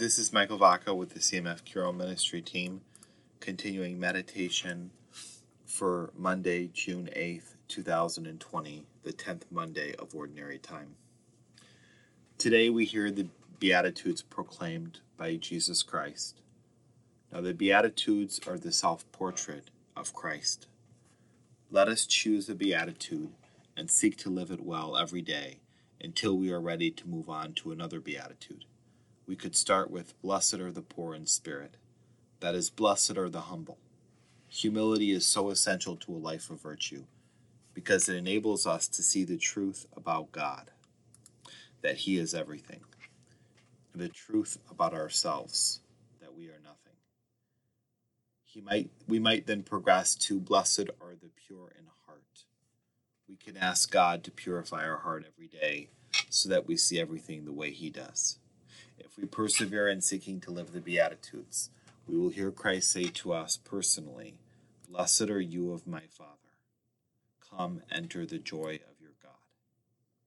This is Michael Vaca with the CMF Curo Ministry team, continuing meditation for Monday, June 8th, 2020, the 10th Monday of Ordinary Time. Today we hear the Beatitudes proclaimed by Jesus Christ. Now, the Beatitudes are the self portrait of Christ. Let us choose a Beatitude and seek to live it well every day until we are ready to move on to another Beatitude. We could start with Blessed are the poor in spirit. That is, blessed are the humble. Humility is so essential to a life of virtue because it enables us to see the truth about God, that He is everything, the truth about ourselves, that we are nothing. He might, we might then progress to Blessed are the pure in heart. We can ask God to purify our heart every day so that we see everything the way He does. If we persevere in seeking to live the Beatitudes, we will hear Christ say to us personally, Blessed are you of my Father. Come, enter the joy of